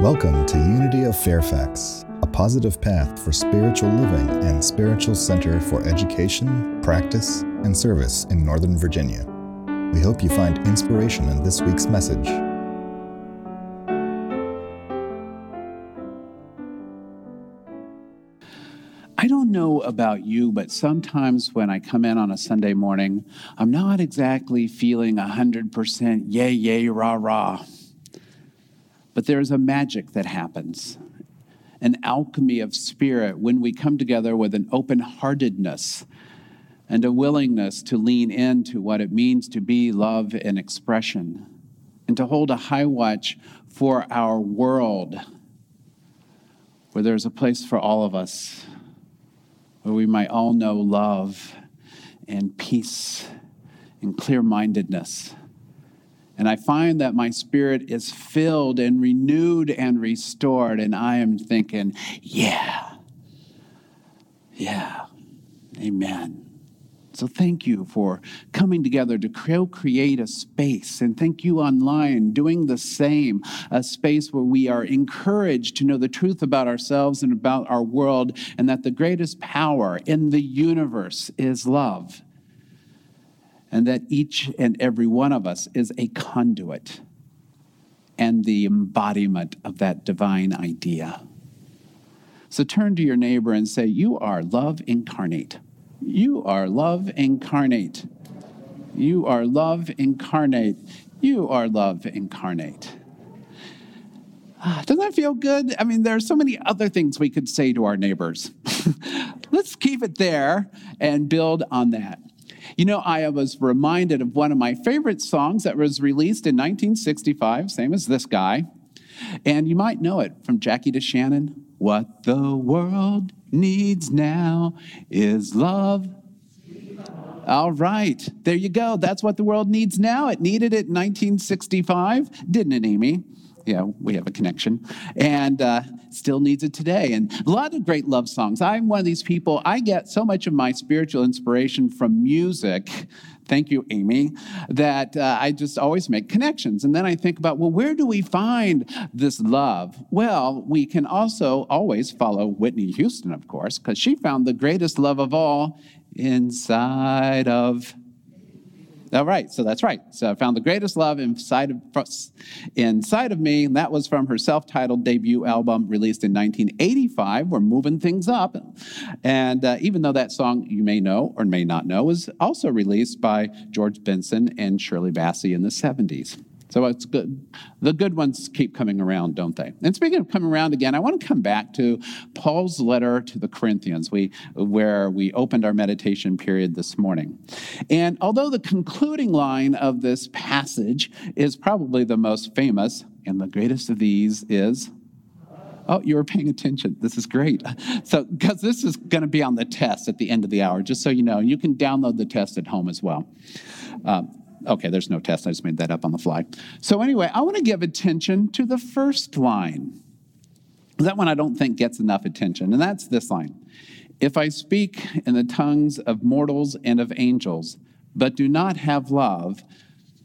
Welcome to Unity of Fairfax, a positive path for spiritual living and spiritual center for education, practice, and service in Northern Virginia. We hope you find inspiration in this week's message. I don't know about you, but sometimes when I come in on a Sunday morning, I'm not exactly feeling 100% yay, yay, rah, rah. But there's a magic that happens, an alchemy of spirit when we come together with an open heartedness and a willingness to lean into what it means to be love and expression and to hold a high watch for our world where there's a place for all of us, where we might all know love and peace and clear mindedness and I find that my spirit is filled and renewed and restored. And I am thinking, yeah, yeah, amen. So thank you for coming together to co create a space. And thank you online doing the same, a space where we are encouraged to know the truth about ourselves and about our world, and that the greatest power in the universe is love and that each and every one of us is a conduit and the embodiment of that divine idea. So turn to your neighbor and say, You are love incarnate. You are love incarnate. You are love incarnate. You are love incarnate. Ah, doesn't that feel good? I mean, there are so many other things we could say to our neighbors. Let's keep it there and build on that. You know, I was reminded of one of my favorite songs that was released in 1965, same as this guy. And you might know it from Jackie DeShannon. What the world needs now is love. All right, there you go. That's what the world needs now. It needed it in 1965, didn't it, Amy? Yeah, we have a connection. And uh, still needs it today. And a lot of great love songs. I'm one of these people, I get so much of my spiritual inspiration from music. Thank you, Amy. That uh, I just always make connections. And then I think about, well, where do we find this love? Well, we can also always follow Whitney Houston, of course, because she found the greatest love of all inside of all right, so that's right. So I found the greatest love inside of, inside of me, and that was from her self titled debut album released in 1985. We're moving things up. And uh, even though that song you may know or may not know was also released by George Benson and Shirley Bassey in the 70s. So it's good. The good ones keep coming around, don't they? And speaking of coming around again, I want to come back to Paul's letter to the Corinthians, we, where we opened our meditation period this morning. And although the concluding line of this passage is probably the most famous, and the greatest of these is Oh, you were paying attention. This is great. So, because this is going to be on the test at the end of the hour, just so you know, you can download the test at home as well. Um, Okay, there's no test. I just made that up on the fly. So, anyway, I want to give attention to the first line. That one I don't think gets enough attention, and that's this line If I speak in the tongues of mortals and of angels, but do not have love,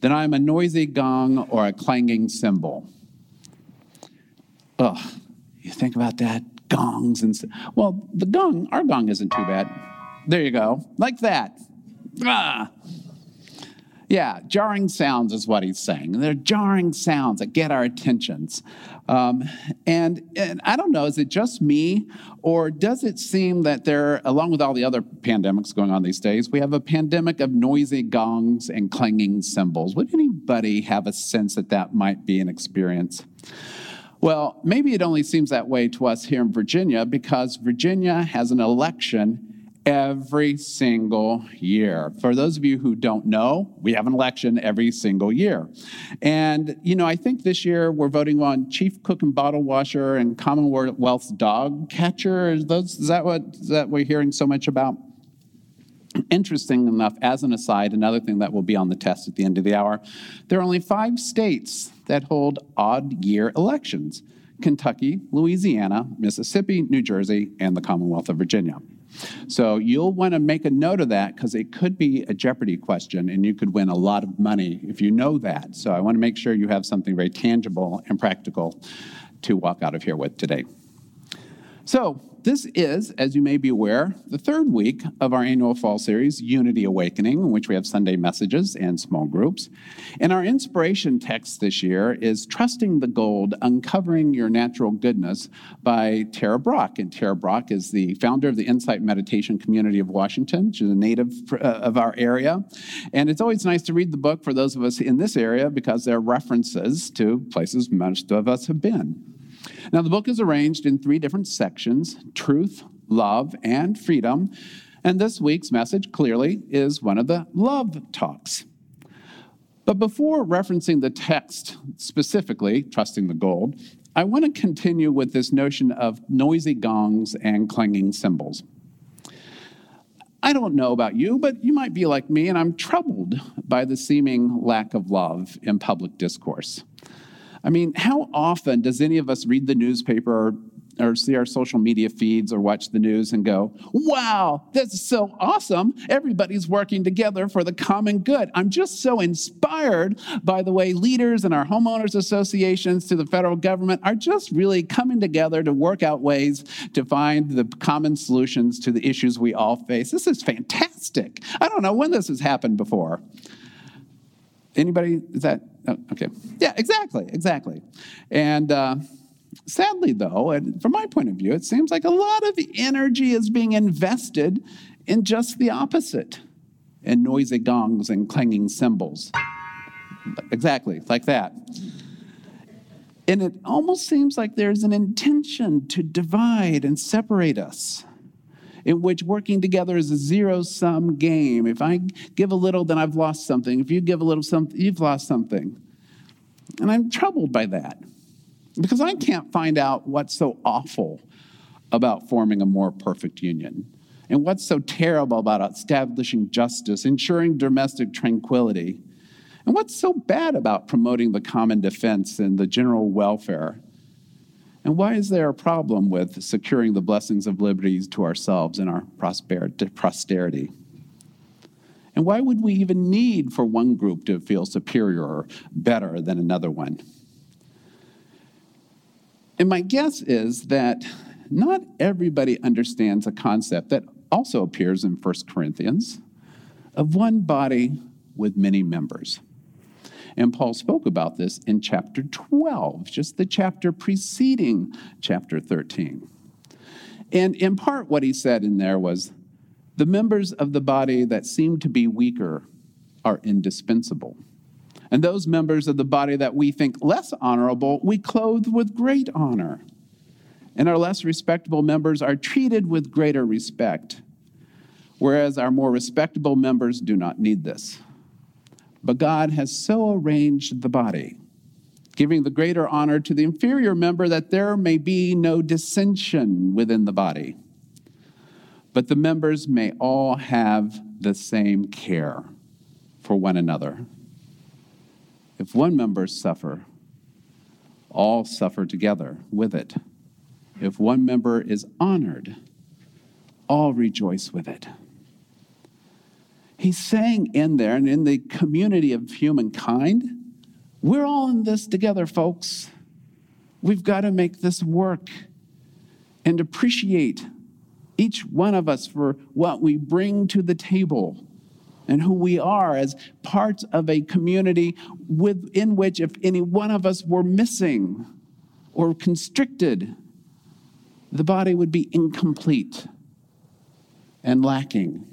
then I am a noisy gong or a clanging cymbal. Ugh, you think about that? Gongs and. Well, the gong, our gong isn't too bad. There you go, like that. Ah. Yeah, jarring sounds is what he's saying. They're jarring sounds that get our attentions. Um, and, and I don't know, is it just me, or does it seem that there, along with all the other pandemics going on these days, we have a pandemic of noisy gongs and clanging cymbals? Would anybody have a sense that that might be an experience? Well, maybe it only seems that way to us here in Virginia because Virginia has an election every single year. For those of you who don't know, we have an election every single year. And, you know, I think this year we're voting on chief cook and bottle washer and Commonwealth's dog catcher. Is, those, is that what is that we're hearing so much about? Interesting enough, as an aside, another thing that will be on the test at the end of the hour, there are only five states that hold odd year elections Kentucky, Louisiana, Mississippi, New Jersey, and the Commonwealth of Virginia. So you'll want to make a note of that because it could be a Jeopardy question and you could win a lot of money if you know that. So I want to make sure you have something very tangible and practical to walk out of here with today. So, this is, as you may be aware, the third week of our annual fall series, Unity Awakening, in which we have Sunday messages and small groups. And our inspiration text this year is Trusting the Gold Uncovering Your Natural Goodness by Tara Brach. And Tara Brach is the founder of the Insight Meditation Community of Washington. She's a native uh, of our area. And it's always nice to read the book for those of us in this area because there are references to places most of us have been. Now, the book is arranged in three different sections truth, love, and freedom. And this week's message clearly is one of the love talks. But before referencing the text specifically, Trusting the Gold, I want to continue with this notion of noisy gongs and clanging cymbals. I don't know about you, but you might be like me, and I'm troubled by the seeming lack of love in public discourse. I mean, how often does any of us read the newspaper or, or, see our social media feeds or watch the news and go, wow, this is so awesome. Everybody's working together for the common good. I'm just so inspired by the way leaders and our homeowners associations to the federal government are just really coming together to work out ways to find the common solutions to the issues we all face. This is fantastic. I don't know when this has happened before. Anybody, is that Oh, okay. Yeah, exactly, exactly. And uh, sadly, though, and from my point of view, it seems like a lot of energy is being invested in just the opposite in noisy gongs and clanging cymbals. Exactly, like that. And it almost seems like there's an intention to divide and separate us in which working together is a zero sum game. If I give a little, then I've lost something. If you give a little something, you've lost something. And I'm troubled by that because I can't find out what's so awful about forming a more perfect union and what's so terrible about establishing justice, ensuring domestic tranquility, and what's so bad about promoting the common defense and the general welfare. And why is there a problem with securing the blessings of liberties to ourselves and our posterity? And why would we even need for one group to feel superior or better than another one? And my guess is that not everybody understands a concept that also appears in 1 Corinthians of one body with many members. And Paul spoke about this in chapter 12, just the chapter preceding chapter 13. And in part, what he said in there was the members of the body that seem to be weaker are indispensable. And those members of the body that we think less honorable, we clothe with great honor. And our less respectable members are treated with greater respect, whereas our more respectable members do not need this. But God has so arranged the body, giving the greater honor to the inferior member that there may be no dissension within the body. But the members may all have the same care for one another. If one member suffer, all suffer together with it. If one member is honored, all rejoice with it. He's saying in there and in the community of humankind, we're all in this together, folks. We've got to make this work and appreciate each one of us for what we bring to the table and who we are as parts of a community within which, if any one of us were missing or constricted, the body would be incomplete and lacking.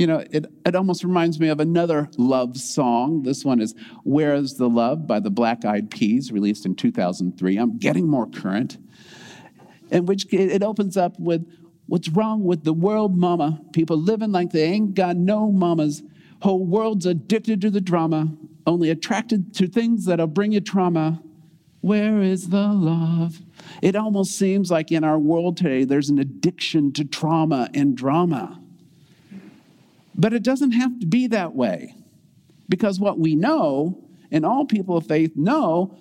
You know, it, it almost reminds me of another love song. This one is Where is the Love by the Black Eyed Peas, released in 2003. I'm getting more current in which it opens up with what's wrong with the world mama. People living like they ain't got no mamas. Whole world's addicted to the drama, only attracted to things that'll bring you trauma. Where is the love? It almost seems like in our world today, there's an addiction to trauma and drama. But it doesn't have to be that way. Because what we know, and all people of faith know,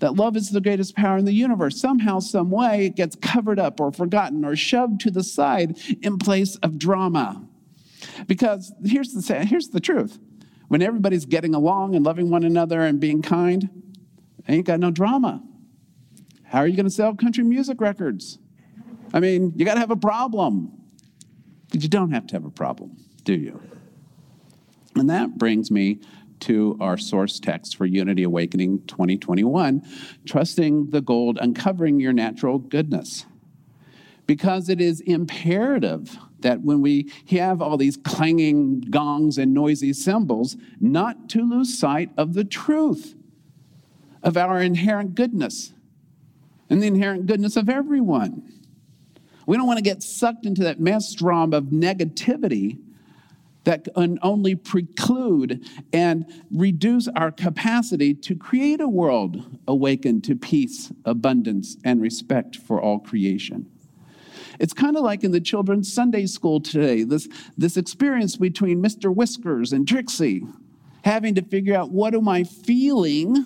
that love is the greatest power in the universe. Somehow, some way, it gets covered up or forgotten or shoved to the side in place of drama. Because here's the, here's the truth when everybody's getting along and loving one another and being kind, ain't got no drama. How are you going to sell country music records? I mean, you got to have a problem. But you don't have to have a problem, do you? And that brings me to our source text for Unity Awakening 2021 trusting the gold, uncovering your natural goodness. Because it is imperative that when we have all these clanging gongs and noisy cymbals, not to lose sight of the truth of our inherent goodness and the inherent goodness of everyone. We don't want to get sucked into that maelstrom of negativity that can only preclude and reduce our capacity to create a world awakened to peace, abundance, and respect for all creation. It's kind of like in the children's Sunday school today, this, this experience between Mr. Whiskers and Trixie, having to figure out what am I feeling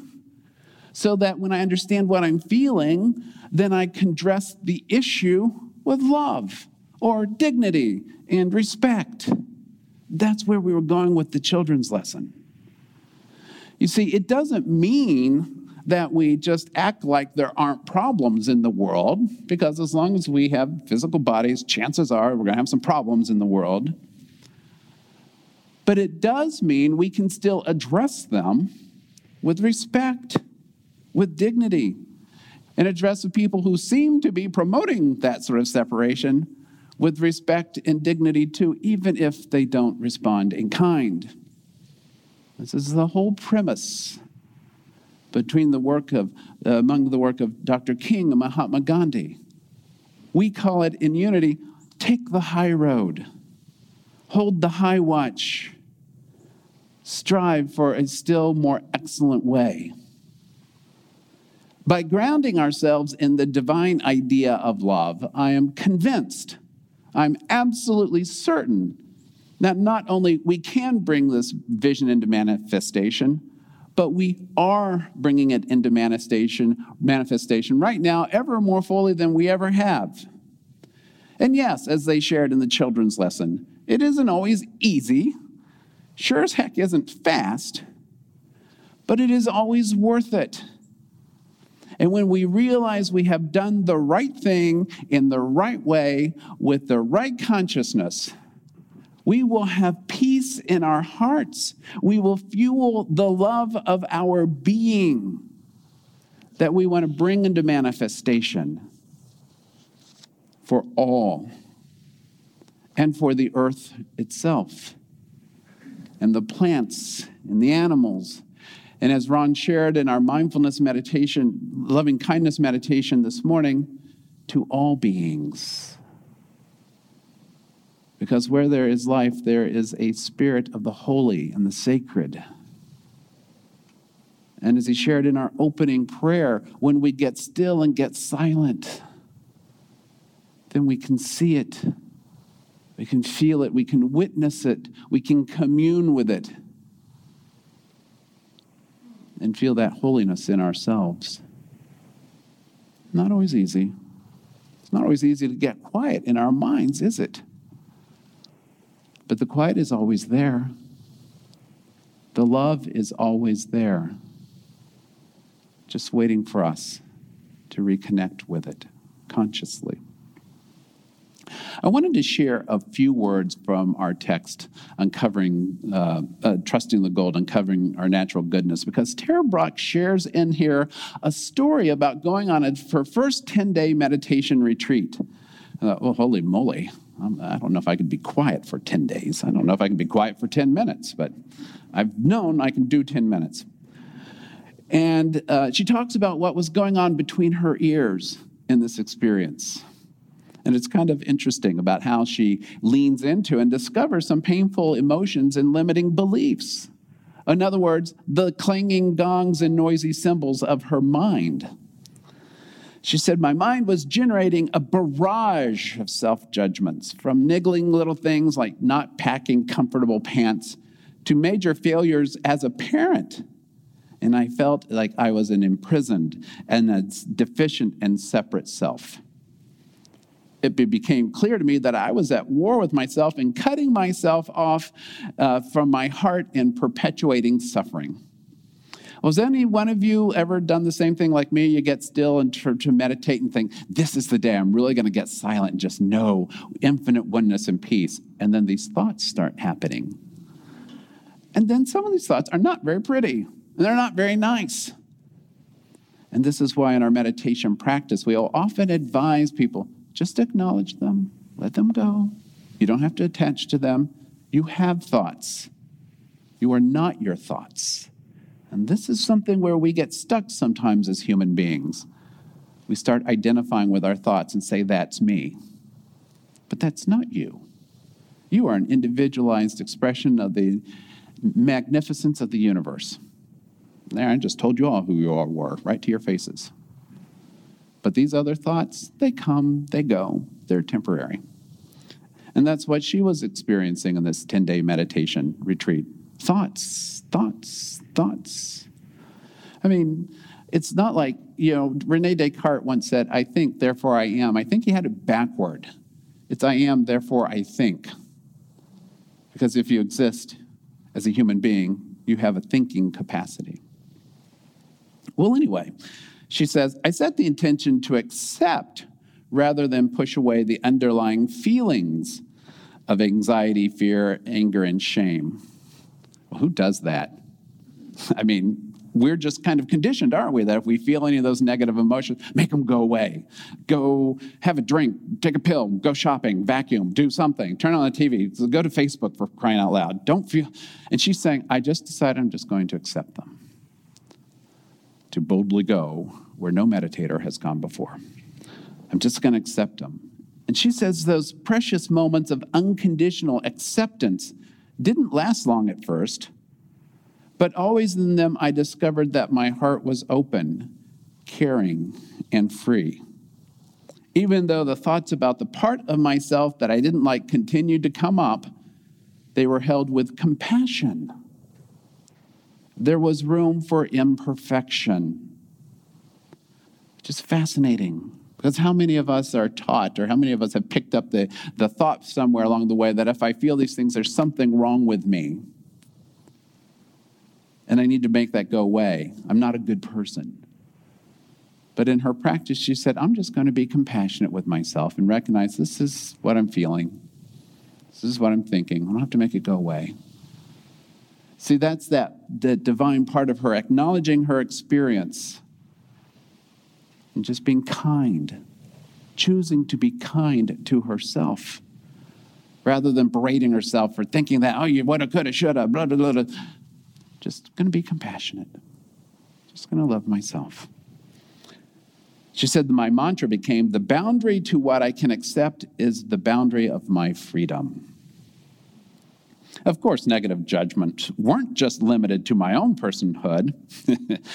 so that when I understand what I'm feeling, then I can address the issue with love or dignity and respect. That's where we were going with the children's lesson. You see, it doesn't mean that we just act like there aren't problems in the world, because as long as we have physical bodies, chances are we're going to have some problems in the world. But it does mean we can still address them with respect, with dignity, and address the people who seem to be promoting that sort of separation with respect and dignity too, even if they don't respond in kind. This is the whole premise between the work of, uh, among the work of Dr. King and Mahatma Gandhi. We call it in unity take the high road, hold the high watch, strive for a still more excellent way. By grounding ourselves in the divine idea of love, I am convinced I'm absolutely certain that not only we can bring this vision into manifestation, but we are bringing it into manifestation, manifestation right now ever more fully than we ever have. And yes, as they shared in the children's lesson, it isn't always easy, sure as heck isn't fast, but it is always worth it. And when we realize we have done the right thing in the right way with the right consciousness, we will have peace in our hearts. We will fuel the love of our being that we want to bring into manifestation for all and for the earth itself and the plants and the animals and as Ron shared in our mindfulness meditation, loving kindness meditation this morning, to all beings. Because where there is life, there is a spirit of the holy and the sacred. And as he shared in our opening prayer, when we get still and get silent, then we can see it, we can feel it, we can witness it, we can commune with it and feel that holiness in ourselves. Not always easy. It's not always easy to get quiet in our minds, is it? But the quiet is always there. The love is always there, just waiting for us to reconnect with it consciously. I wanted to share a few words from our text uncovering, uh, uh, trusting the gold, uncovering our natural goodness, because Tara Brach shares in here a story about going on a, her first 10 day meditation retreat. Uh, well, holy moly. Um, I don't know if I could be quiet for 10 days. I don't know if I can be quiet for 10 minutes, but I've known I can do 10 minutes. And uh, she talks about what was going on between her ears in this experience. And it's kind of interesting about how she leans into and discovers some painful emotions and limiting beliefs. In other words, the clanging gongs and noisy cymbals of her mind. She said, My mind was generating a barrage of self judgments, from niggling little things like not packing comfortable pants to major failures as a parent. And I felt like I was an imprisoned and a deficient and separate self it became clear to me that I was at war with myself and cutting myself off uh, from my heart and perpetuating suffering. Was any one of you ever done the same thing like me? You get still and to, to meditate and think, this is the day I'm really going to get silent and just know infinite oneness and peace. And then these thoughts start happening. And then some of these thoughts are not very pretty and they're not very nice. And this is why in our meditation practice, we'll often advise people just acknowledge them, let them go. You don't have to attach to them. You have thoughts. You are not your thoughts. And this is something where we get stuck sometimes as human beings. We start identifying with our thoughts and say, That's me. But that's not you. You are an individualized expression of the magnificence of the universe. There, I just told you all who you all were, right to your faces. But these other thoughts, they come, they go, they're temporary. And that's what she was experiencing in this 10 day meditation retreat. Thoughts, thoughts, thoughts. I mean, it's not like, you know, Rene Descartes once said, I think, therefore I am. I think he had it backward. It's I am, therefore I think. Because if you exist as a human being, you have a thinking capacity. Well, anyway, she says, I set the intention to accept rather than push away the underlying feelings of anxiety, fear, anger, and shame. Well, who does that? I mean, we're just kind of conditioned, aren't we? That if we feel any of those negative emotions, make them go away. Go have a drink, take a pill, go shopping, vacuum, do something, turn on the TV, go to Facebook for crying out loud. Don't feel. And she's saying, I just decided I'm just going to accept them, to boldly go where no meditator has gone before. I'm just going to accept them. And she says those precious moments of unconditional acceptance didn't last long at first, but always in them I discovered that my heart was open, caring, and free. Even though the thoughts about the part of myself that I didn't like continued to come up, they were held with compassion. There was room for imperfection. Just fascinating. Because how many of us are taught, or how many of us have picked up the, the thought somewhere along the way that if I feel these things, there's something wrong with me? And I need to make that go away. I'm not a good person. But in her practice, she said, I'm just going to be compassionate with myself and recognize this is what I'm feeling. This is what I'm thinking. I don't have to make it go away. See, that's that, that divine part of her, acknowledging her experience and just being kind, choosing to be kind to herself rather than berating herself for thinking that, oh, you woulda, coulda, shoulda, blah, blah, blah. Just going to be compassionate. Just going to love myself. She said my mantra became the boundary to what I can accept is the boundary of my freedom. Of course, negative judgments weren't just limited to my own personhood.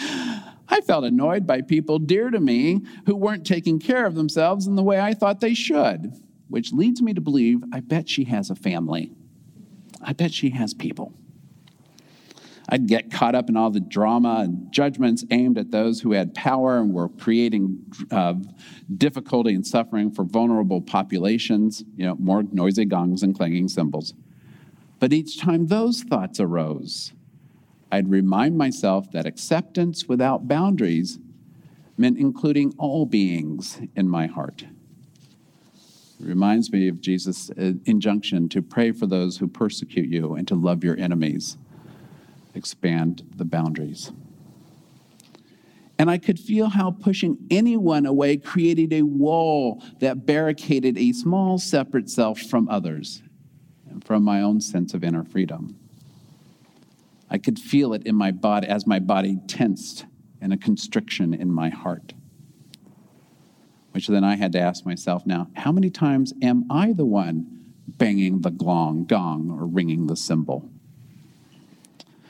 I felt annoyed by people dear to me who weren't taking care of themselves in the way I thought they should, which leads me to believe I bet she has a family. I bet she has people. I'd get caught up in all the drama and judgments aimed at those who had power and were creating uh, difficulty and suffering for vulnerable populations, you know, more noisy gongs and clanging cymbals. But each time those thoughts arose, I'd remind myself that acceptance without boundaries meant including all beings in my heart. It reminds me of Jesus' uh, injunction to pray for those who persecute you and to love your enemies. Expand the boundaries. And I could feel how pushing anyone away created a wall that barricaded a small, separate self from others from my own sense of inner freedom. I could feel it in my body as my body tensed in a constriction in my heart. Which then I had to ask myself now, how many times am I the one banging the gong, gong or ringing the cymbal?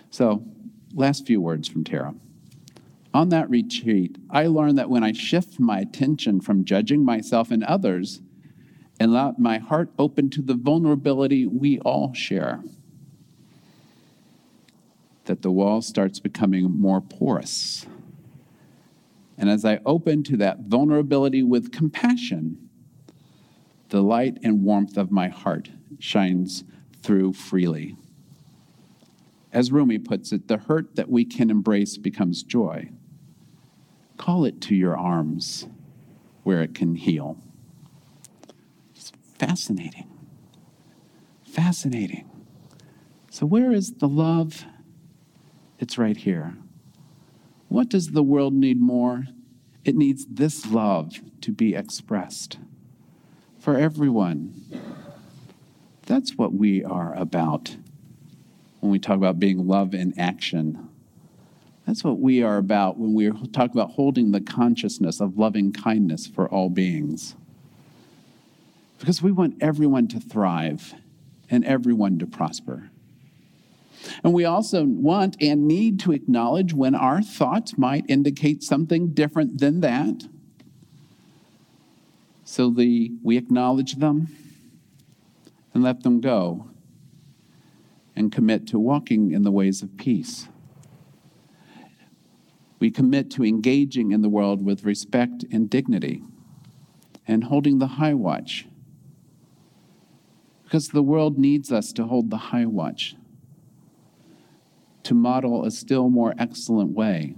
So, last few words from Tara. On that retreat, I learned that when I shift my attention from judging myself and others and let my heart open to the vulnerability we all share, that the wall starts becoming more porous. And as I open to that vulnerability with compassion, the light and warmth of my heart shines through freely. As Rumi puts it, the hurt that we can embrace becomes joy. Call it to your arms where it can heal. Fascinating. Fascinating. So, where is the love? It's right here. What does the world need more? It needs this love to be expressed for everyone. That's what we are about when we talk about being love in action. That's what we are about when we talk about holding the consciousness of loving kindness for all beings. Because we want everyone to thrive and everyone to prosper. And we also want and need to acknowledge when our thoughts might indicate something different than that. So the, we acknowledge them and let them go and commit to walking in the ways of peace. We commit to engaging in the world with respect and dignity and holding the high watch. Because the world needs us to hold the high watch, to model a still more excellent way.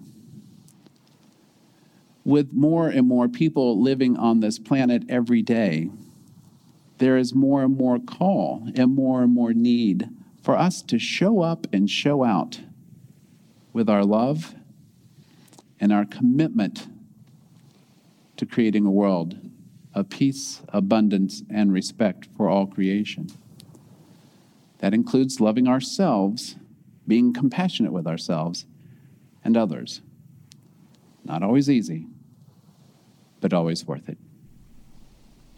With more and more people living on this planet every day, there is more and more call and more and more need for us to show up and show out with our love and our commitment to creating a world of peace, abundance, and respect for all creation. That includes loving ourselves, being compassionate with ourselves and others. Not always easy, but always worth it.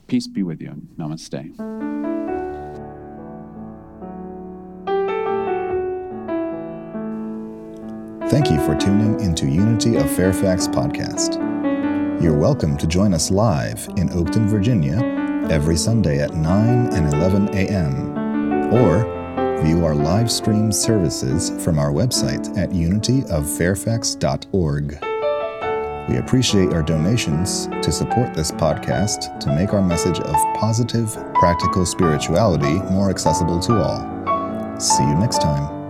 Peace be with you. Namaste. Thank you for tuning into Unity of Fairfax podcast. You're welcome to join us live in Oakton, Virginia, every Sunday at 9 and 11 a.m. or view our live stream services from our website at unityoffairfax.org. We appreciate our donations to support this podcast to make our message of positive, practical spirituality more accessible to all. See you next time.